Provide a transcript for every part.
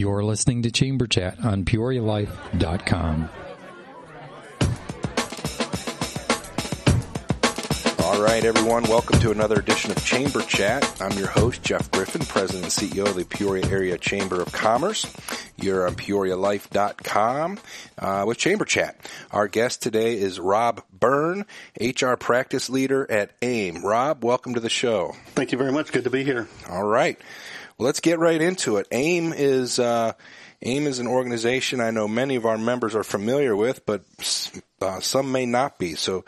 You're listening to Chamber Chat on PeoriaLife.com. All right, everyone, welcome to another edition of Chamber Chat. I'm your host, Jeff Griffin, President and CEO of the Peoria Area Chamber of Commerce. You're on PeoriaLife.com uh, with Chamber Chat. Our guest today is Rob Byrne, HR Practice Leader at AIM. Rob, welcome to the show. Thank you very much. Good to be here. All right. Well, let's get right into it. AIM is uh, AIM is an organization I know many of our members are familiar with, but uh, some may not be. So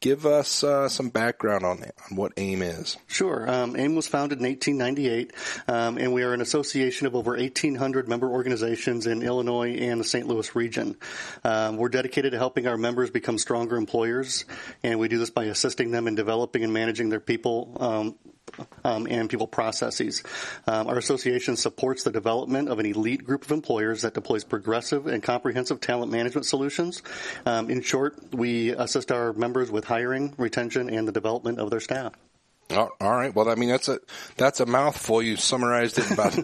give us uh, some background on, on what AIM is. Sure. Um, AIM was founded in 1898, um, and we are an association of over 1,800 member organizations in Illinois and the St. Louis region. Um, we're dedicated to helping our members become stronger employers, and we do this by assisting them in developing and managing their people um, and people processes. Um, our association supports the development of an elite group of employers that deploys progressive and comprehensive talent management solutions. Um, in short, we assist our members with hiring, retention, and the development of their staff. all right. Well, I mean that's a that's a mouthful. You summarized it in about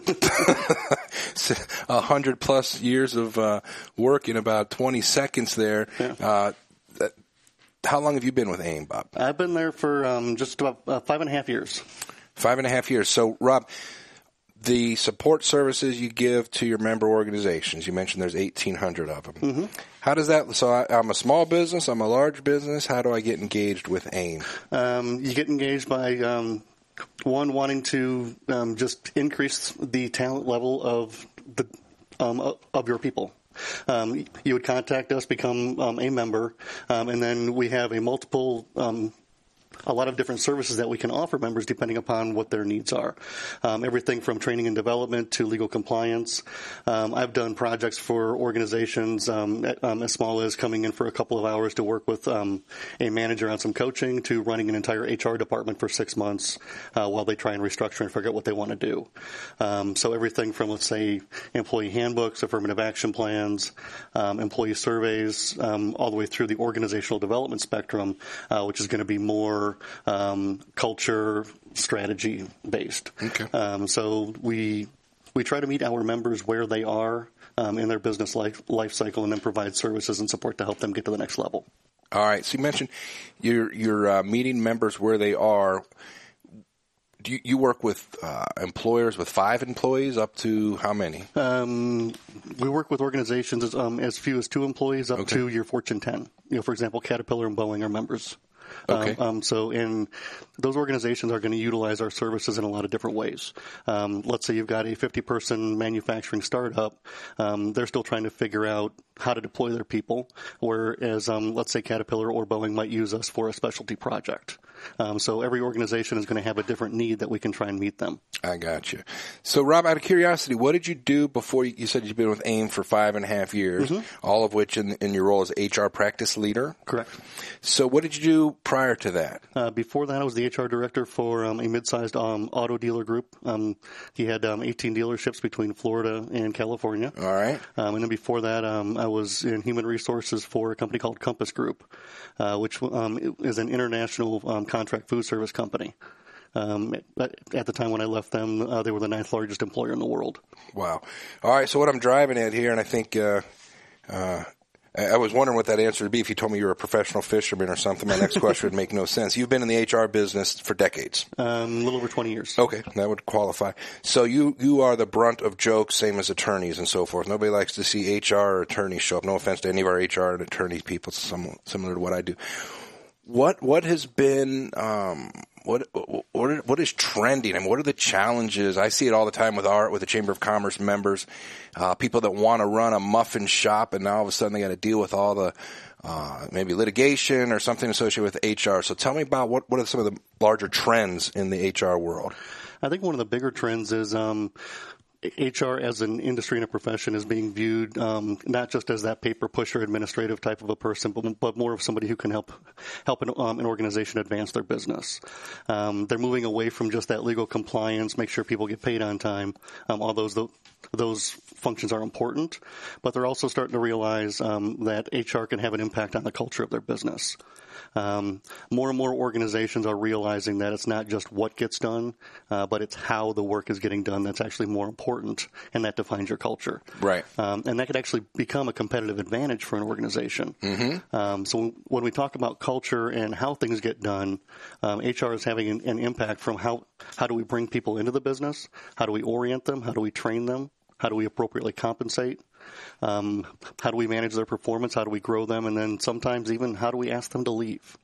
a hundred plus years of uh, work in about twenty seconds there. Yeah. Uh, how long have you been with AIM, Bob? I've been there for um, just about uh, five and a half years. Five and a half years. So, Rob, the support services you give to your member organizations, you mentioned there's 1,800 of them. Mm-hmm. How does that? So, I, am a small business. I'm a large business. How do I get engaged with AIM? Um, you get engaged by um, one wanting to um, just increase the talent level of the um, of your people. Um, you would contact us, become um, a member, um, and then we have a multiple um, a lot of different services that we can offer members depending upon what their needs are. Um, everything from training and development to legal compliance. Um, I've done projects for organizations um, um as small as coming in for a couple of hours to work with um, a manager on some coaching to running an entire HR department for six months uh, while they try and restructure and figure out what they want to do. Um, so everything from let's say employee handbooks, affirmative action plans, employee surveys, all the way through the organizational development spectrum, uh, which is going to be more um, culture strategy based. Okay. Um, so we we try to meet our members where they are um, in their business life life cycle, and then provide services and support to help them get to the next level. All right. So you mentioned you're you're uh, meeting members where they are. Do you, you work with uh, employers with five employees up to how many? Um, we work with organizations as, um, as few as two employees up okay. to your Fortune 10. You know, for example, Caterpillar and Boeing are members. Okay. Um, um, so, in those organizations are going to utilize our services in a lot of different ways. Um, let's say you've got a 50 person manufacturing startup. Um, they're still trying to figure out how to deploy their people, whereas, um, let's say Caterpillar or Boeing might use us for a specialty project. Um, so every organization is going to have a different need that we can try and meet them. I got you. So, Rob, out of curiosity, what did you do before you, you said you've been with AIM for five and a half years, mm-hmm. all of which in, in your role as HR practice leader? Correct. So, what did you do prior to that? Uh, before that, I was the HR director for um, a mid-sized um, auto dealer group. Um, he had um, 18 dealerships between Florida and California. All right. Um, and then before that, um, I was in human resources for a company called Compass Group, uh, which is an international contract food service company. Um, at, at, the time when I left them, uh, they were the ninth largest employer in the world. Wow. All right. So what I'm driving at here, and I think uh, uh, I was wondering what that answer would be if you told me you were a professional fisherman or something. My next question would make no sense. You've been in the HR business for decades. Um, a little over 20 years. Okay, that would qualify. So you, you are the brunt of jokes, same as attorneys and so forth. Nobody likes to see HR or attorneys show up. No offense to any of our HR and attorneys people, similar to what I do. What, what has been, um, what what what is trending? Mean, what are the challenges? I see it all the time with art, with the Chamber of Commerce members, uh, people that want to run a muffin shop, and now all of a sudden they got to deal with all the uh, maybe litigation or something associated with HR. So tell me about what what are some of the larger trends in the HR world? I think one of the bigger trends is um, HR as an industry and a profession is being viewed um, not just as that paper pusher, administrative type of a person, but, but more of somebody who can help help an, um, an organization advance their business. Um, they're moving away from just that legal compliance, make sure people get paid on time. Um, all those those functions are important, but they're also starting to realize um, that HR can have an impact on the culture of their business. Um, more and more organizations are realizing that it's not just what gets done, uh, but it's how the work is getting done that's actually more important, and that defines your culture. Right. Um, and that could actually become a competitive advantage for an organization. Mm-hmm. Um, so when we talk about culture and how things get done, um, HR is having an, an impact from how how do we bring people into the business, how do we orient them, how do we train them, how do we appropriately compensate? Um, how do we manage their performance? How do we grow them? And then sometimes even how do we ask them to leave?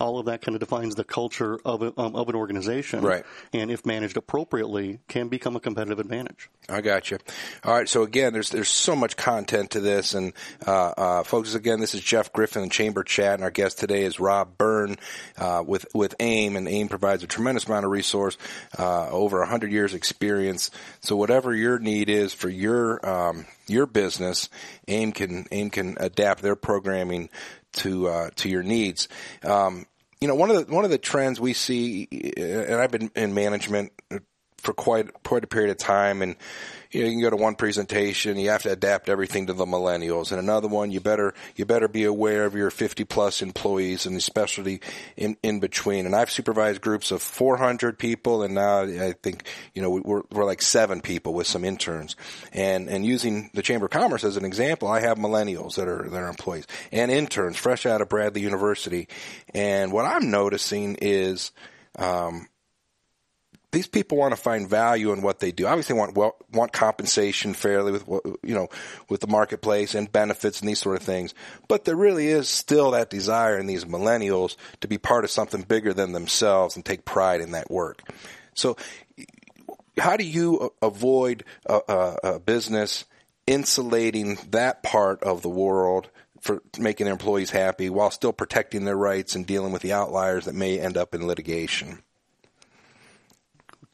All of that kind of defines the culture of, a, um, of an organization. Right. And if managed appropriately, can become a competitive advantage. I got you. All right. So again, there's there's so much content to this, and uh, uh, folks, again, this is Jeff Griffin in Chamber Chat, and our guest today is Rob Byrne uh, with with AIM, and AIM provides a tremendous amount of resource, uh, over hundred years experience. So whatever your need is for your um, your business, AIM can AIM can adapt their programming to uh, to your needs. Um, you know, one of the one of the trends we see, and I've been in management for quite quite a period of time, and you know, you can go to one presentation, you have to adapt everything to the millennials, and another one, you better you better be aware of your 50 plus employees and especially in in between. And I've supervised groups of 400 people, and now I think you know we're we're like seven people with some interns, and and using the Chamber of Commerce as an example, I have millennials that are that are employees and interns fresh out of Bradley University, and what I'm noticing is. Um, these people want to find value in what they do. Obviously, want well, want compensation fairly with you know with the marketplace and benefits and these sort of things. But there really is still that desire in these millennials to be part of something bigger than themselves and take pride in that work. So, how do you avoid a, a, a business insulating that part of the world? For making their employees happy while still protecting their rights and dealing with the outliers that may end up in litigation.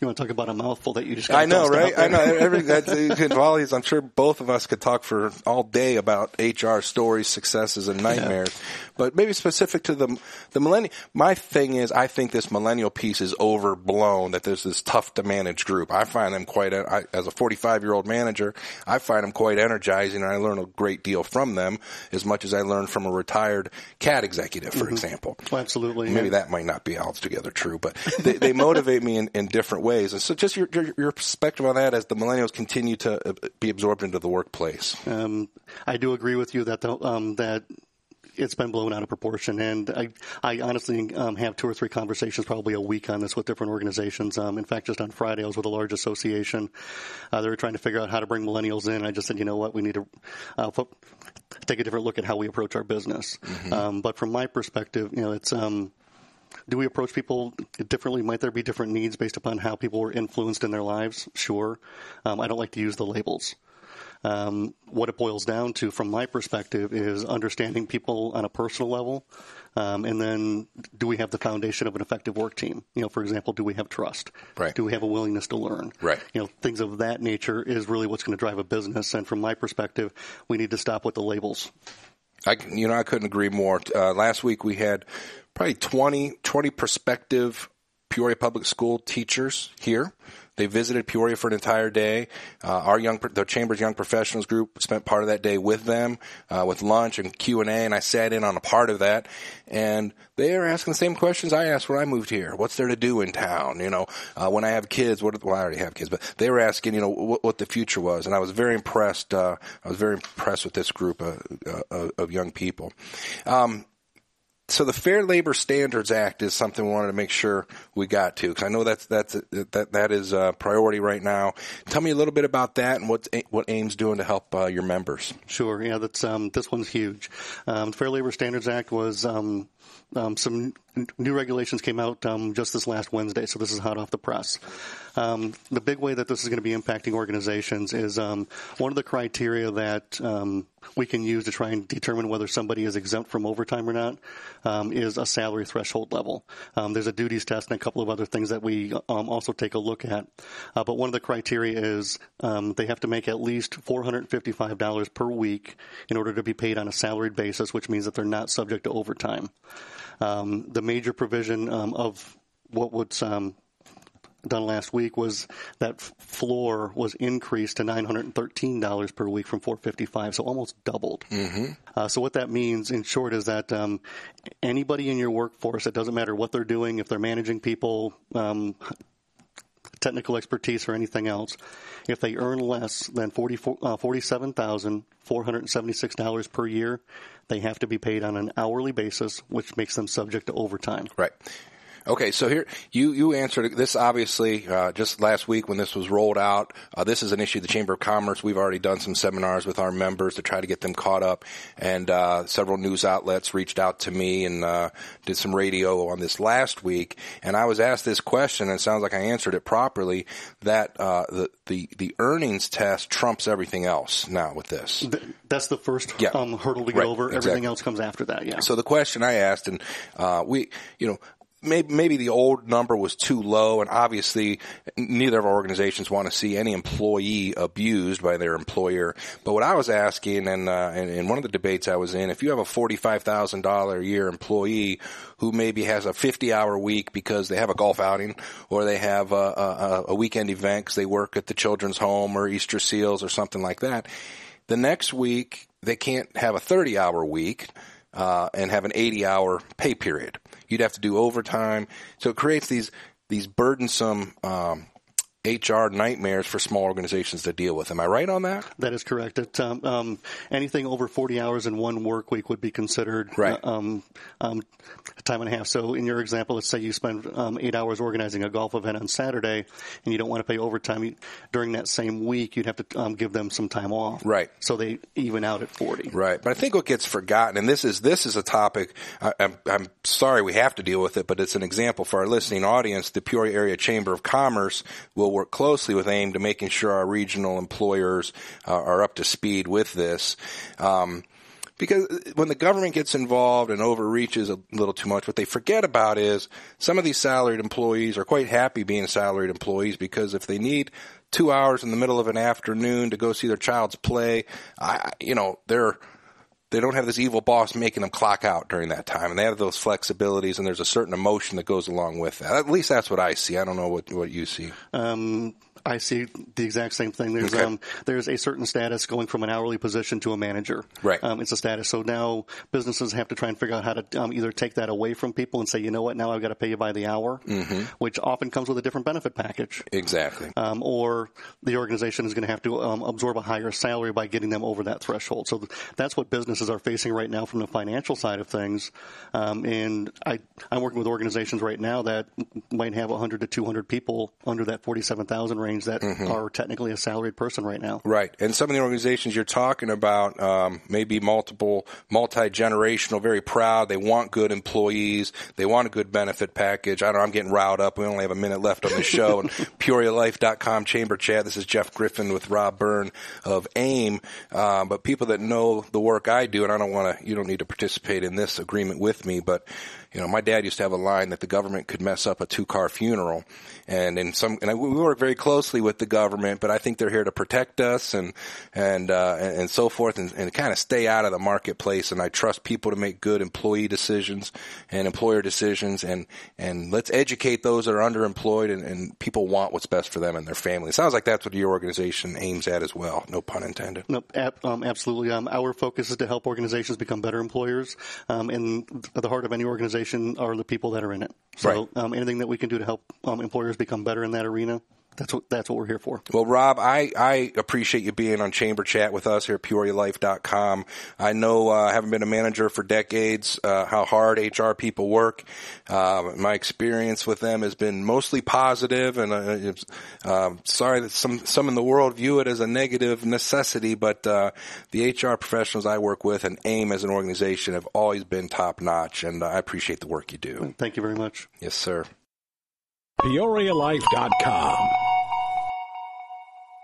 You want to talk about a mouthful that you just got I know, right? I know. Every, that's, volleys, I'm sure both of us could talk for all day about HR stories, successes, and nightmares. Yeah. But maybe specific to the the millennial. My thing is, I think this millennial piece is overblown. That there's this tough to manage group. I find them quite. I, as a 45 year old manager, I find them quite energizing, and I learn a great deal from them, as much as I learn from a retired CAT executive, for mm-hmm. example. Well, absolutely. Maybe yeah. that might not be altogether true, but they, they motivate me in, in different ways. And so, just your, your, your perspective on that as the millennials continue to uh, be absorbed into the workplace. Um, I do agree with you that the, um, that it's been blown out of proportion. And I, I honestly um, have two or three conversations probably a week on this with different organizations. Um, in fact, just on Friday, I was with a large association. Uh, they were trying to figure out how to bring millennials in. I just said, you know what, we need to uh, take a different look at how we approach our business. Mm-hmm. Um, but from my perspective, you know, it's um, do we approach people differently? Might there be different needs based upon how people were influenced in their lives? Sure. Um, I don't like to use the labels. Um, what it boils down to, from my perspective, is understanding people on a personal level, um, and then do we have the foundation of an effective work team? You know, for example, do we have trust? Right. Do we have a willingness to learn? Right. You know, things of that nature is really what's going to drive a business. And from my perspective, we need to stop with the labels. I, you know, I couldn't agree more. Uh, last week we had probably 20, 20 prospective Peoria Public School teachers here they visited Peoria for an entire day. Uh, our young, the Chamber's Young Professionals group spent part of that day with them, uh, with lunch and Q and A, and I sat in on a part of that. And they are asking the same questions I asked when I moved here. What's there to do in town? You know, uh, when I have kids, what? Well, I already have kids, but they were asking, you know, what, what the future was, and I was very impressed. Uh, I was very impressed with this group of, uh, of young people. Um, so the Fair Labor Standards Act is something we wanted to make sure we got to because I know that's that's that that is a priority right now. Tell me a little bit about that and what what AIM's doing to help uh, your members. Sure, yeah, that's um, this one's huge. Um, the Fair Labor Standards Act was um, um, some new regulations came out um, just this last Wednesday, so this is hot off the press. Um, the big way that this is going to be impacting organizations is um, one of the criteria that um, we can use to try and determine whether somebody is exempt from overtime or not um, is a salary threshold level. there's a duties test and a couple of other things that we also take a look at. Uh, but one of the criteria is they have to make at least $455 per week in order to be paid on a salaried basis, which means that they're not subject to overtime. Um, the major provision um, of what was um, done last week was that floor was increased to $913 per week from 455 so almost doubled. Mm-hmm. Uh, so what that means, in short, is that um, anybody in your workforce, it doesn't matter what they're doing, if they're managing people, um, technical expertise, or anything else, if they earn less than 40, uh, $47,476 per year, they have to be paid on an hourly basis, which makes them subject to overtime. Right. Okay, so here you you answered this obviously uh, just last week when this was rolled out. Uh, this is an issue the Chamber of Commerce. We've already done some seminars with our members to try to get them caught up, and uh, several news outlets reached out to me and uh, did some radio on this last week. And I was asked this question, and it sounds like I answered it properly. That uh, the the the earnings test trumps everything else now with this. That's the first yeah. um, hurdle to get right, over. Everything else comes after that. Yeah. So the question I asked, and uh, we, you know, maybe, maybe the old number was too low, and obviously neither of our organizations want to see any employee abused by their employer. But what I was asking, and uh, in, in one of the debates I was in, if you have a forty-five thousand dollar a year employee who maybe has a fifty-hour week because they have a golf outing or they have a, a, a weekend event because they work at the children's home or Easter Seals or something like that, the next week they can't have a thirty-hour week. Uh, and have an 80 hour pay period. You'd have to do overtime. So it creates these these burdensome um, HR nightmares for small organizations to deal with. Am I right on that? That is correct. It, um, um, anything over 40 hours in one work week would be considered right. uh, um, um, time and a half. So in your example, let's say you spend um, eight hours organizing a golf event on Saturday and you don't want to pay overtime during that same week, you'd have to um, give them some time off. Right. So they even out at 40. Right. But I think what gets forgotten, and this is, this is a topic, I, I'm, I'm sorry we have to deal with it, but it's an example for our listening audience. The Peoria Area Chamber of Commerce will work closely with AIM to making sure our regional employers uh, are up to speed with this. Um, because when the government gets involved and overreaches a little too much, what they forget about is some of these salaried employees are quite happy being salaried employees because if they need two hours in the middle of an afternoon to go see their child's play, I, you know, they're they don't have this evil boss making them clock out during that time, and they have those flexibilities, and there's a certain emotion that goes along with that. At least that's what I see. I don't know what what you see. Um, I see the exact same thing. There's okay. um, there's a certain status going from an hourly position to a manager. Right. Um, it's a status. So now businesses have to try and figure out how to um, either take that away from people and say, you know what, now I've got to pay you by the hour, mm-hmm. which often comes with a different benefit package. Exactly. Um, or the organization is going to have to um, absorb a higher salary by getting them over that threshold. So that's what businesses are facing right now from the financial side of things. Um, and I, I'm working with organizations right now that might have 100 to 200 people under that 47,000 range that mm-hmm. are technically a salaried person right now. Right. And some of the organizations you're talking about um, may be multiple, multi generational, very proud. They want good employees. They want a good benefit package. I don't know. I'm getting riled up. We only have a minute left on the show. and PeoriaLife.com chamber chat. This is Jeff Griffin with Rob Byrne of AIM. Uh, but people that know the work I do, and I don't want to, you don't need to participate in this agreement with me, but you know, my dad used to have a line that the government could mess up a two car funeral. And in some, and I, we work very closely with the government, but I think they're here to protect us and, and, uh, and, and so forth and, and kind of stay out of the marketplace. And I trust people to make good employee decisions and employer decisions and, and let's educate those that are underemployed and, and people want what's best for them and their family. It sounds like that's what your organization aims at as well. No pun intended. No, ab- um, absolutely. Um, our focus is to help organizations become better employers. Um, and at the heart of any organization, are the people that are in it. So right. um, anything that we can do to help um, employers become better in that arena, that's what that's what we're here for. Well, Rob, I, I appreciate you being on Chamber Chat with us here at PeoriaLife.com. I know uh, I haven't been a manager for decades. Uh, how hard HR people work. Uh, my experience with them has been mostly positive, and uh, uh, sorry that some some in the world view it as a negative necessity, but uh, the HR professionals I work with and AIM as an organization have always been top notch, and I appreciate the work you do. Thank you very much. Yes, sir. PeoriaLife.com